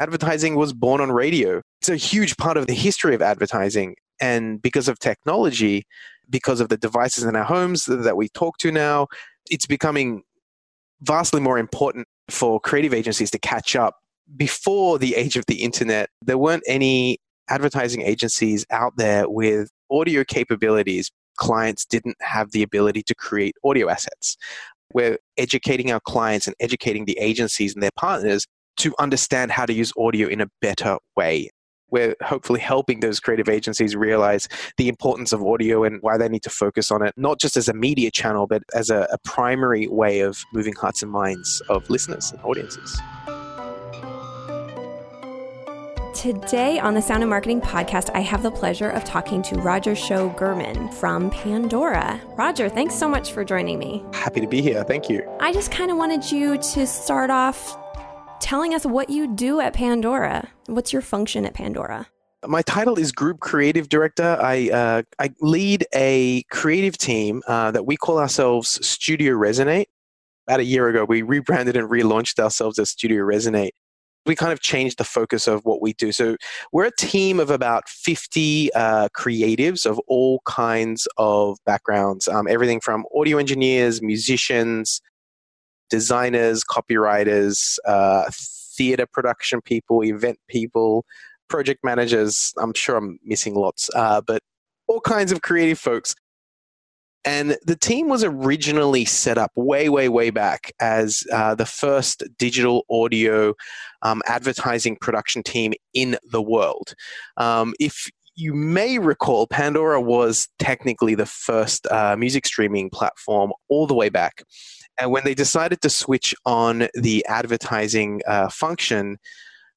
advertising was born on radio. It's a huge part of the history of advertising. And because of technology, because of the devices in our homes that we talk to now, it's becoming vastly more important for creative agencies to catch up. Before the age of the internet, there weren't any advertising agencies out there with audio capabilities. Clients didn't have the ability to create audio assets. We're educating our clients and educating the agencies and their partners to understand how to use audio in a better way. We're hopefully helping those creative agencies realize the importance of audio and why they need to focus on it, not just as a media channel, but as a, a primary way of moving hearts and minds of listeners and audiences. Today on the Sound of Marketing podcast, I have the pleasure of talking to Roger Sho Gehrmann from Pandora. Roger, thanks so much for joining me. Happy to be here. Thank you. I just kind of wanted you to start off telling us what you do at Pandora. What's your function at Pandora? My title is Group Creative Director. I, uh, I lead a creative team uh, that we call ourselves Studio Resonate. About a year ago, we rebranded and relaunched ourselves as Studio Resonate. We kind of changed the focus of what we do. So we're a team of about 50 uh, creatives of all kinds of backgrounds, um, everything from audio engineers, musicians, designers, copywriters, uh, theater production people, event people, project managers. I'm sure I'm missing lots, uh, but all kinds of creative folks. And the team was originally set up way, way, way back as uh, the first digital audio um, advertising production team in the world. Um, if you may recall, Pandora was technically the first uh, music streaming platform all the way back. And when they decided to switch on the advertising uh, function,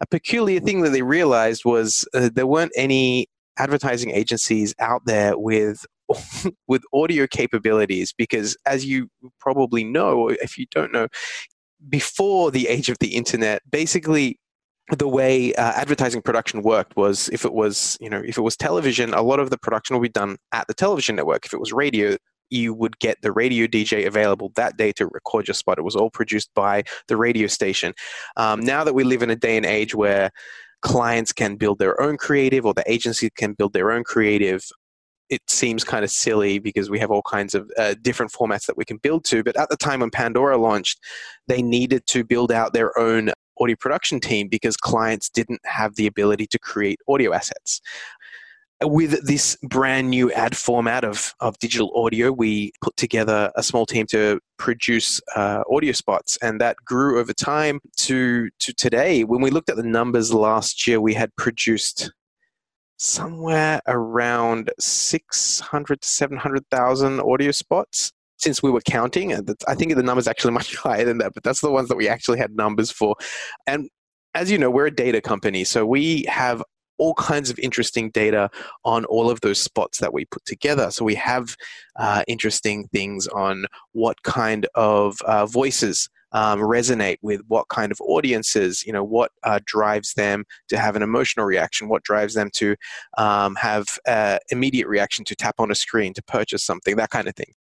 a peculiar thing that they realized was uh, there weren't any advertising agencies out there with with audio capabilities because as you probably know or if you don't know before the age of the internet basically the way uh, advertising production worked was if it was you know if it was television a lot of the production would be done at the television network. If it was radio you would get the radio DJ available that day to record your spot. It was all produced by the radio station. Um, now that we live in a day and age where clients can build their own creative or the agency can build their own creative, it seems kind of silly because we have all kinds of uh, different formats that we can build to. But at the time when Pandora launched, they needed to build out their own audio production team because clients didn't have the ability to create audio assets with this brand new ad format of, of digital audio, we put together a small team to produce uh, audio spots, and that grew over time to to today. When we looked at the numbers last year, we had produced somewhere around six hundred to seven hundred thousand audio spots since we were counting. I think the number's actually much higher than that, but that's the ones that we actually had numbers for. And as you know, we're a data company, so we have all kinds of interesting data on all of those spots that we put together. So we have uh, interesting things on what kind of uh, voices um, resonate with what kind of audiences, you know, what uh, drives them to have an emotional reaction, what drives them to um, have uh, immediate reaction to tap on a screen, to purchase something, that kind of thing.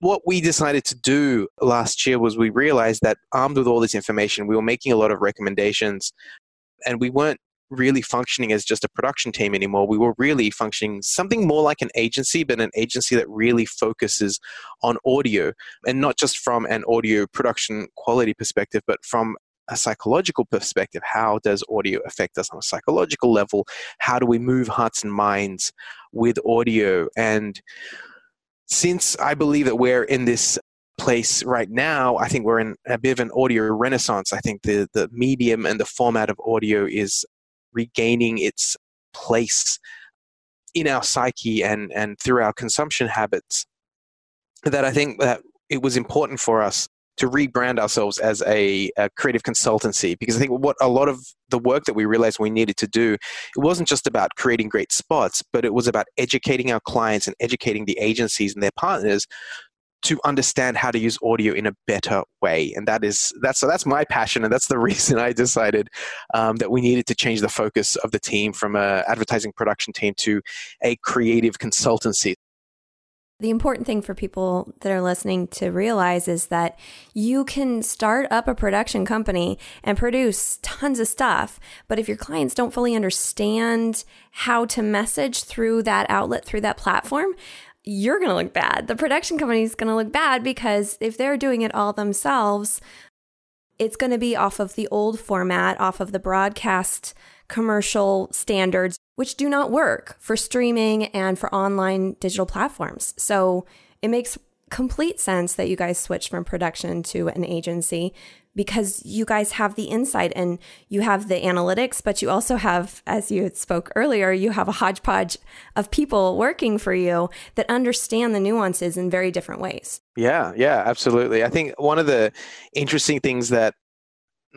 What we decided to do last year was we realized that armed with all this information, we were making a lot of recommendations and we weren't really functioning as just a production team anymore. We were really functioning something more like an agency, but an agency that really focuses on audio and not just from an audio production quality perspective, but from a psychological perspective. How does audio affect us on a psychological level? How do we move hearts and minds with audio? And since I believe that we're in this place right now, I think we're in a bit of an audio renaissance. I think the, the medium and the format of audio is regaining its place in our psyche and, and through our consumption habits that I think that it was important for us to rebrand ourselves as a, a, creative consultancy. Because I think what a lot of the work that we realized we needed to do, it wasn't just about creating great spots, but it was about educating our clients and educating the agencies and their partners to understand how to use audio in a better way and that is that's so that's my passion and that's the reason i decided um, that we needed to change the focus of the team from a advertising production team to a creative consultancy the important thing for people that are listening to realize is that you can start up a production company and produce tons of stuff. But if your clients don't fully understand how to message through that outlet, through that platform, you're going to look bad. The production company is going to look bad because if they're doing it all themselves, it's going to be off of the old format, off of the broadcast commercial standards, which do not work for streaming and for online digital platforms. So it makes complete sense that you guys switched from production to an agency because you guys have the insight and you have the analytics, but you also have, as you spoke earlier, you have a hodgepodge of people working for you that understand the nuances in very different ways. Yeah, yeah, absolutely. I think one of the interesting things that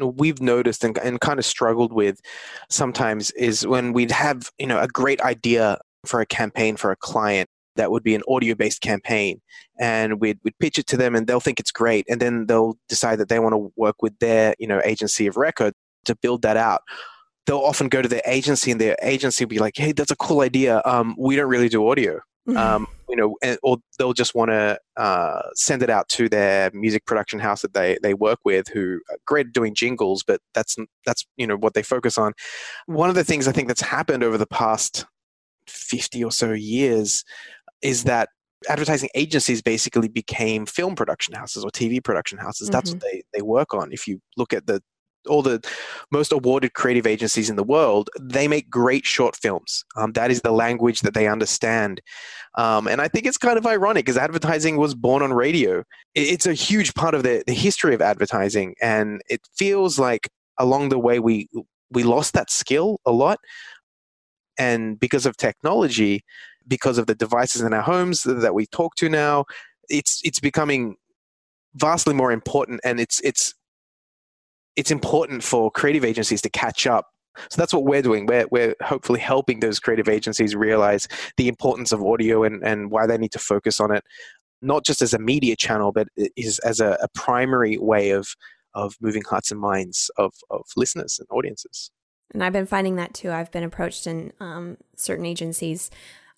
we've noticed and, and kind of struggled with sometimes is when we'd have you know a great idea for a campaign for a client that would be an audio based campaign. And we'd, we'd pitch it to them and they'll think it's great. And then they'll decide that they want to work with their you know agency of record to build that out. They'll often go to their agency and their agency will be like hey that's a cool idea. Um, we don't really do audio. Mm-hmm. um, you know and, or they'll just want to uh, send it out to their music production house that they, they work with who are great at doing jingles but that's that's you know what they focus on. One of the things i think that's happened over the past 50 or so years is that advertising agencies basically became film production houses or TV production houses. Mm-hmm. That's what mm-hmm. they, they work on. If you look at the all the most awarded creative agencies in the world, they make great short films. Um, that is the language that they understand. Um, and I think it's kind of ironic because advertising was born on radio. It's a huge part of the, the history of advertising. And it feels like along the way we, we lost that skill a lot. And because of technology, because of the devices in our homes that we talk to now, it's it's becoming vastly more important, and it's it's it's important for creative agencies to catch up. So that's what we're doing. We're we're hopefully helping those creative agencies realize the importance of audio and and why they need to focus on it, not just as a media channel, but as a, a primary way of of moving hearts and minds of of listeners and audiences. And I've been finding that too. I've been approached in um, certain agencies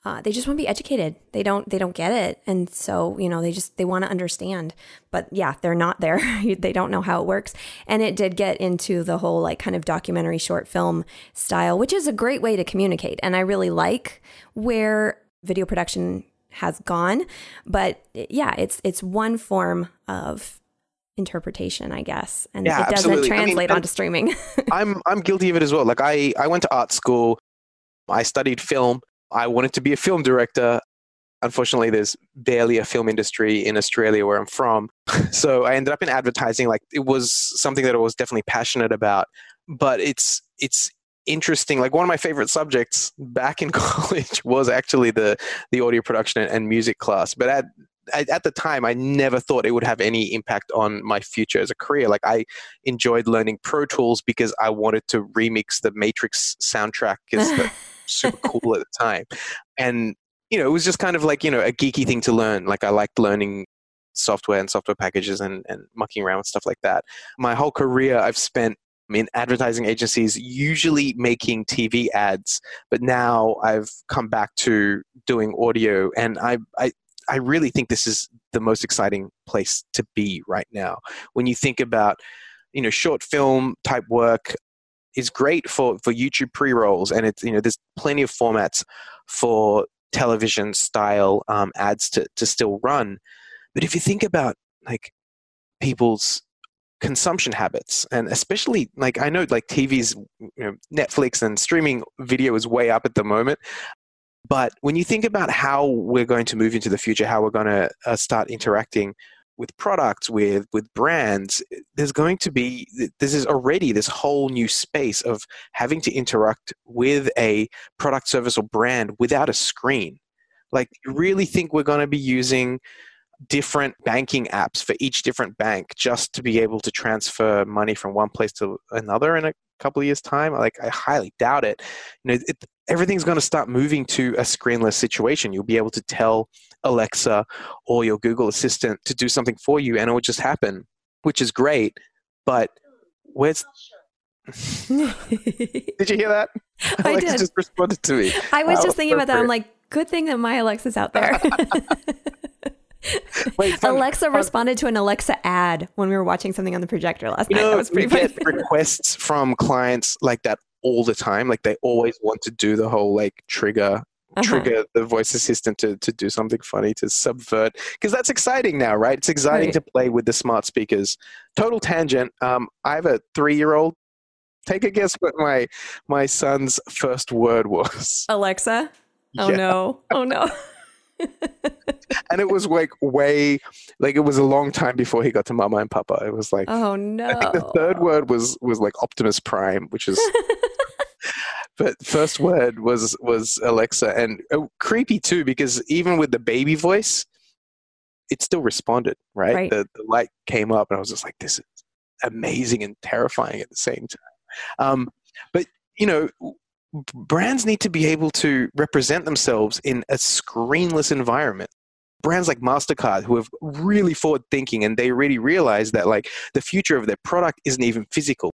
uh, they just want to be educated. They don't they don't get it, and so you know they just they want to understand. But yeah, they're not there. they don't know how it works. And it did get into the whole like kind of documentary short film style, which is a great way to communicate. And I really like where video production has gone. But yeah, it's it's one form of interpretation, I guess, and yeah, it doesn't absolutely. translate I mean, onto streaming. I'm I'm guilty of it as well. Like I I went to art school, I studied film, I wanted to be a film director. Unfortunately, there's barely a film industry in Australia where I'm from. so I ended up in advertising. Like it was something that I was definitely passionate about. But it's it's interesting. Like one of my favorite subjects back in college was actually the the audio production and music class. But at at the time, I never thought it would have any impact on my future as a career. Like I enjoyed learning Pro Tools because I wanted to remix the Matrix soundtrack because super cool at the time. And, you know, it was just kind of like, you know, a geeky thing to learn. Like I liked learning software and software packages and, and mucking around with stuff like that. My whole career, I've spent in advertising agencies, usually making TV ads, but now I've come back to doing audio, and I, I, I really think this is the most exciting place to be right now. When you think about, you know, short film type work, is great for, for YouTube pre rolls, and it's you know there's plenty of formats for television style um, ads to to still run. But if you think about like people's consumption habits and especially like i know like tv's you know, netflix and streaming video is way up at the moment but when you think about how we're going to move into the future how we're going to uh, start interacting with products with with brands there's going to be this is already this whole new space of having to interact with a product service or brand without a screen. Like you really think we're going to be using different banking apps for each different bank just to be able to transfer money from one place to another in a couple of years time like i highly doubt it you know it, everything's going to start moving to a screenless situation you'll be able to tell alexa or your google assistant to do something for you and it will just happen which is great but where's did you hear that? I Alexa did. just responded to me. I was just thinking about that. I'm like, good thing that my Alexa's out there. Wait, fun, Alexa responded to an Alexa ad when we were watching something on the projector last you night. Know, that was pretty we get requests from clients like that all the time. Like they always want to do the whole like trigger uh-huh. trigger the voice assistant to, to do something funny to subvert because that's exciting now right it's exciting right. to play with the smart speakers total tangent um, i have a three year old take a guess what my my son's first word was alexa oh yeah. no oh no and it was like way like it was a long time before he got to mama and papa. It was like oh no I think the third word was was like optimus prime which is but first word was was alexa. And uh, creepy too because even with the baby voice it still responded right, right. The, the light came up and i was just like this is amazing and terrifying at the same time. Um, but you know brands need to be able to represent themselves in a screenless environment brands like mastercard who have really forward thinking and they really realize that like the future of their product isn't even physical.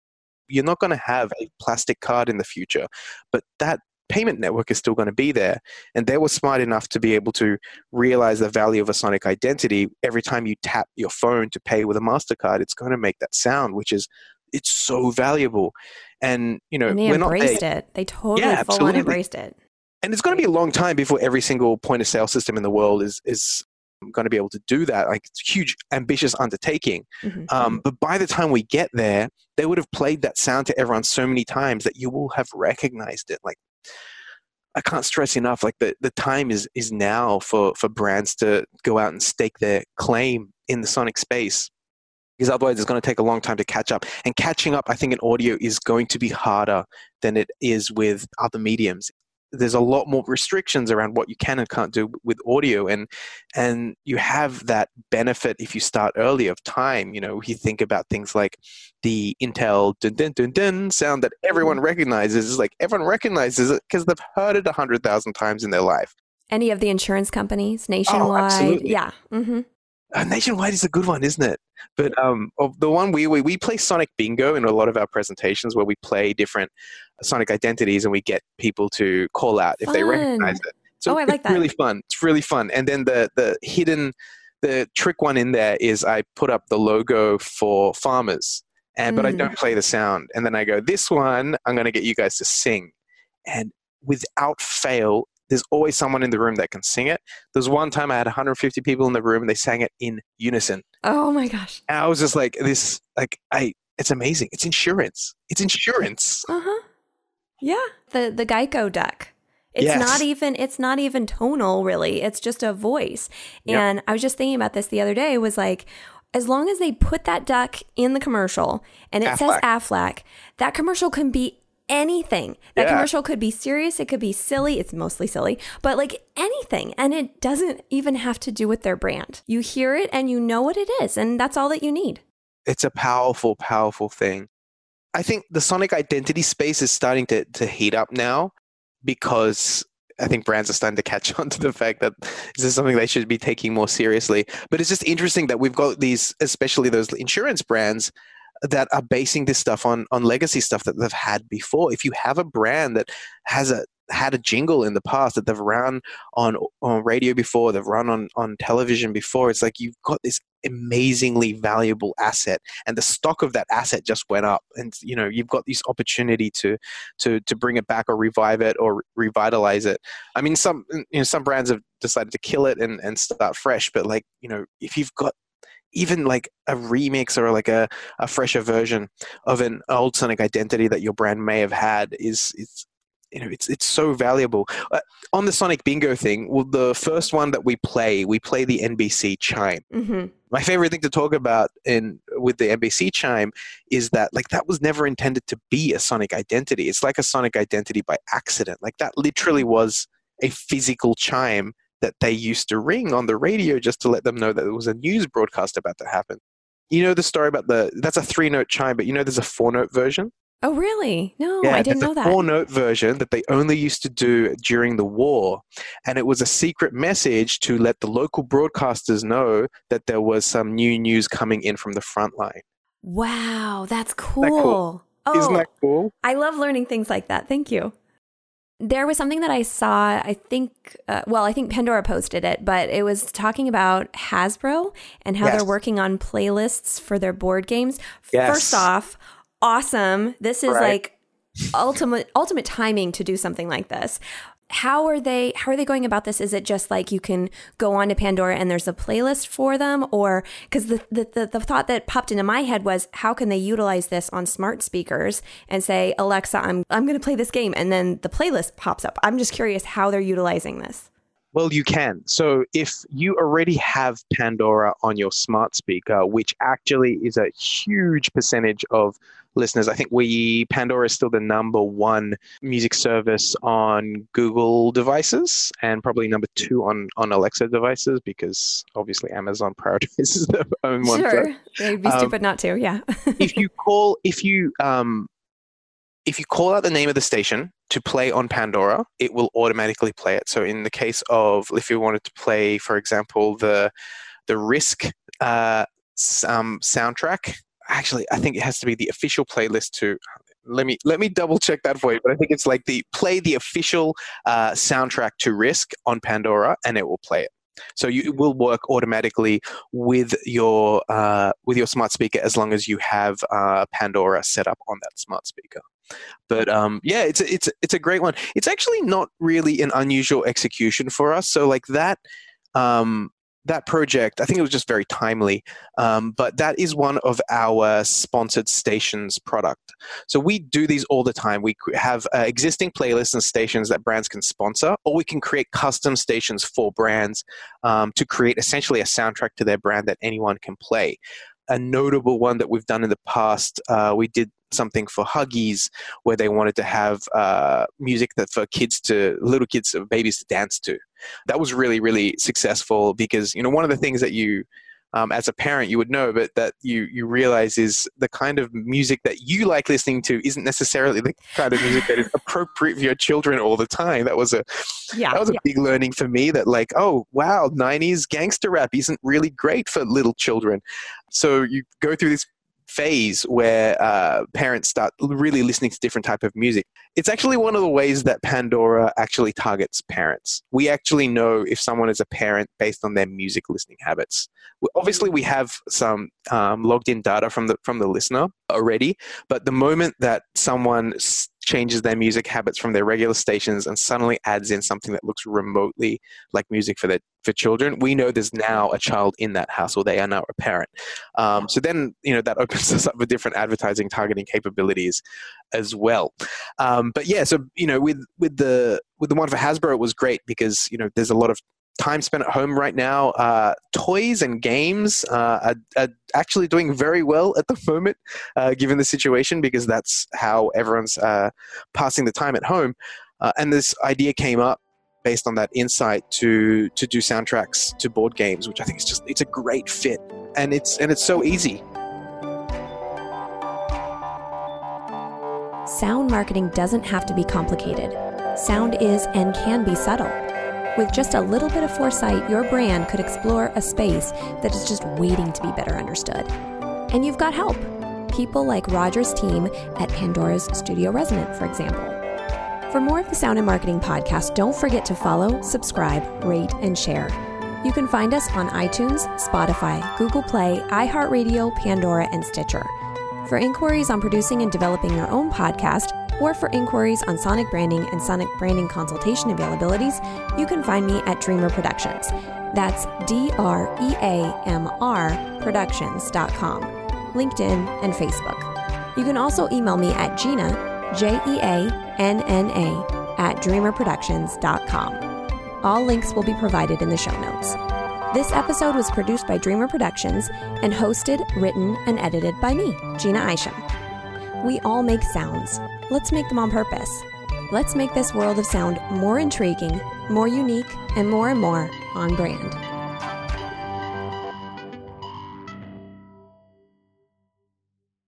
You're not going to have a plastic card in the future but that payment network is still going to be there. And they were smart enough to be able to realize the value of a sonic identity. Every time you tap your phone to pay with a mastercard it's going to make that sound which is it's so valuable. And you know, and they embraced it. They totally yeah, full on embraced it. And it's going to be a long time before every single point of sale system in the world is is going to be able to do that. Like it's a huge, ambitious undertaking. Mm-hmm. Um, but by the time we get there, they would have played that sound to everyone so many times that you will have recognized it. Like I can't stress enough. Like the, the time is is now for for brands to go out and stake their claim in the sonic space because otherwise it's going to take a long time to catch up. And catching up, I think, in audio is going to be harder than it is with other mediums. There's a lot more restrictions around what you can and can't do with audio, and and you have that benefit if you start early of time. You know, you think about things like the Intel dun dun dun dun sound that everyone mm-hmm. recognizes. Is like everyone recognizes it because they've heard it a hundred thousand times in their life. Any of the insurance companies oh, nationwide, oh, yeah. Mm-hmm. Uh, Nationwide is a good one, isn't it? But um, of the one we, we we play Sonic Bingo in a lot of our presentations where we play different Sonic identities and we get people to call out if they recognize it. So oh, I like that. It's really fun. It's really fun. And then the the hidden the trick one in there is I put up the logo for farmers, and mm. but I don't mm. play the sound. And then I go, this one I'm going to get you guys to sing, and without fail, there's always someone in the room that can sing it. There's one time I had 150 people in the room and they sang it in unison. Oh my gosh. And I was just like, this, like, I, it's amazing. It's insurance. It's insurance. Uh huh. Yeah. The, the Geico duck. It's yes. not even it's not even tonal really. It's just a voice. Yep. And I was just thinking about this the other day was like as long as they put that duck in the commercial and it Aflac. says Aflac, that commercial can be anything. That yeah. commercial could be serious, it could be silly, it's mostly silly, but like anything. And it doesn't even have to do with their brand. You hear it and you know what it is, and that's all that you need. It's a powerful, powerful thing. I think the sonic identity space is starting to, to heat up now because I think brands are starting to catch on to the fact that this is something they should be taking more seriously. But it's just interesting that we've got these, especially those insurance brands, that are basing this stuff on on legacy stuff that they've had before. If you have a brand that has a had a jingle in the past that they've run on on radio before, they've run on on television before, it's like you've got this amazingly valuable asset and the stock of that asset just went up and you know you've got this opportunity to to to bring it back or revive it or revitalize it i mean some you know some brands have decided to kill it and and start fresh but like you know if you've got even like a remix or like a, a fresher version of an old Sonic identity that your brand may have had is it's you know it's it's so valuable uh, on the Sonic Bingo thing. Well, the first one that we play, we play the NBC chime. Mm-hmm. My favorite thing to talk about in with the NBC chime is that like that was never intended to be a Sonic identity. It's like a Sonic identity by accident. Like that literally was a physical chime that they used to ring on the radio just to let them know that there was a news broadcast about to happen. You know the story about the that's a three note chime, but you know there's a four note version. Oh really? No, yeah, I didn't know that. Four note version that they only used to do during the war, and it was a secret message to let the local broadcasters know that there was some new news coming in from the front line. Wow, that's cool. That cool? Oh, Isn't that oh, cool? I love learning things like that. Thank you. There was something that I saw. I think, uh, well, I think Pandora posted it, but it was talking about Hasbro and how Yes. they're working on playlists for their board games. Yes. First off, awesome. This is Right. like ultimate ultimate timing to do something like this. How are they how are they going about this? Is it just like you can go on to Pandora and there's a playlist for them or cuz the, the the the thought that popped into my head was how can they utilize this on smart speakers and say Alexa I'm I'm going to play this game and then the playlist pops up. I'm just curious how they're utilizing this. Well, you can. So if you already have Pandora on your smart speaker, which actually is a huge percentage of listeners, I think we Pandora is still the number one music service on Google devices and probably number two on on Alexa devices because obviously Amazon prioritizes their own one. Sure. They'd be Um, stupid not to. Yeah. if you call if you um if you call out the name of the station to play on Pandora, it will automatically play it. So in the case of if you wanted to play, for example, the the Risk uh, um, soundtrack, actually, I think it has to be the official playlist to. Let me let me double check that for you, but I think it's like the play the official uh, soundtrack to Risk on Pandora, and it will play it. So you, it will work automatically with your uh, with your smart speaker as long as you have uh, Pandora set up on that smart speaker. But um, yeah, it's it's a- it's a great one. It's actually not really an unusual execution for us. So like that um, that project, I think it was just very timely. Um, but that is one of our sponsored stations product. So we do these all the time. We have uh, existing playlists and stations that brands can sponsor, or we can create custom stations for brands um, to create essentially a soundtrack to their brand that anyone can play. A notable one that we've done in the past, uh, we did something for Huggies where they wanted to have uh, music that for kids to little kids, babies to dance to. That was really really successful because you know one of the things that you um, as a parent you would know, but that you you realize is the kind of music that you like listening to isn't necessarily the kind of music that is appropriate for your children all the time. That was a Yeah. that was a big learning for me that like oh wow 90s gangster rap isn't really great for little children so you go through this phase where uh, parents start really listening to different type of music it's actually one of the ways that pandora actually targets parents we actually know if someone is a parent based on their music listening habits obviously we have some um, logged in data from the from the listener already but the moment that someone changes their music habits from their regular stations and suddenly adds in something that looks remotely like music for their for children, we know there's now a child in that house or they are now a parent. Um, so then you know that opens us up for different advertising targeting capabilities as well. Um, but yeah, so you know with with the with the one for Hasbro, it was great because you know there's a lot of time spent at home right now. Uh, toys and games uh, are, are actually doing very well at the moment, uh, given the situation, because that's how everyone's uh, passing the time at home. Uh, and this idea came up based on that insight to to do soundtracks to board games, which I think is just it's a great fit, and it's and it's so easy. Sound marketing doesn't have to be complicated. Sound is and can be subtle. With just a little bit of foresight, your brand could explore a space that is just waiting to be better understood. And you've got help. People like Roger's team at Pandora's Studio Resonate, for example. For more of the Sound In Marketing podcast, don't forget to follow, subscribe, rate, and share. You can find us on iTunes, Spotify, Google Play, iHeartRadio, Pandora, and Stitcher. For inquiries on producing and developing your own podcast, or for inquiries on sonic branding and sonic branding consultation availabilities, you can find me at Dreamr Productions. That's D R E A M R Productions.com, LinkedIn, and Facebook. You can also email me at Jeanna, J E A N N A, at dreamrproductions.com. All links will be provided in the show notes. This episode was produced by Dreamr Productions and hosted, written, and edited by me, Jeanna Isham. We all make sounds. Let's make them on purpose. Let's make this world of sound more intriguing, more unique, and more and more on brand.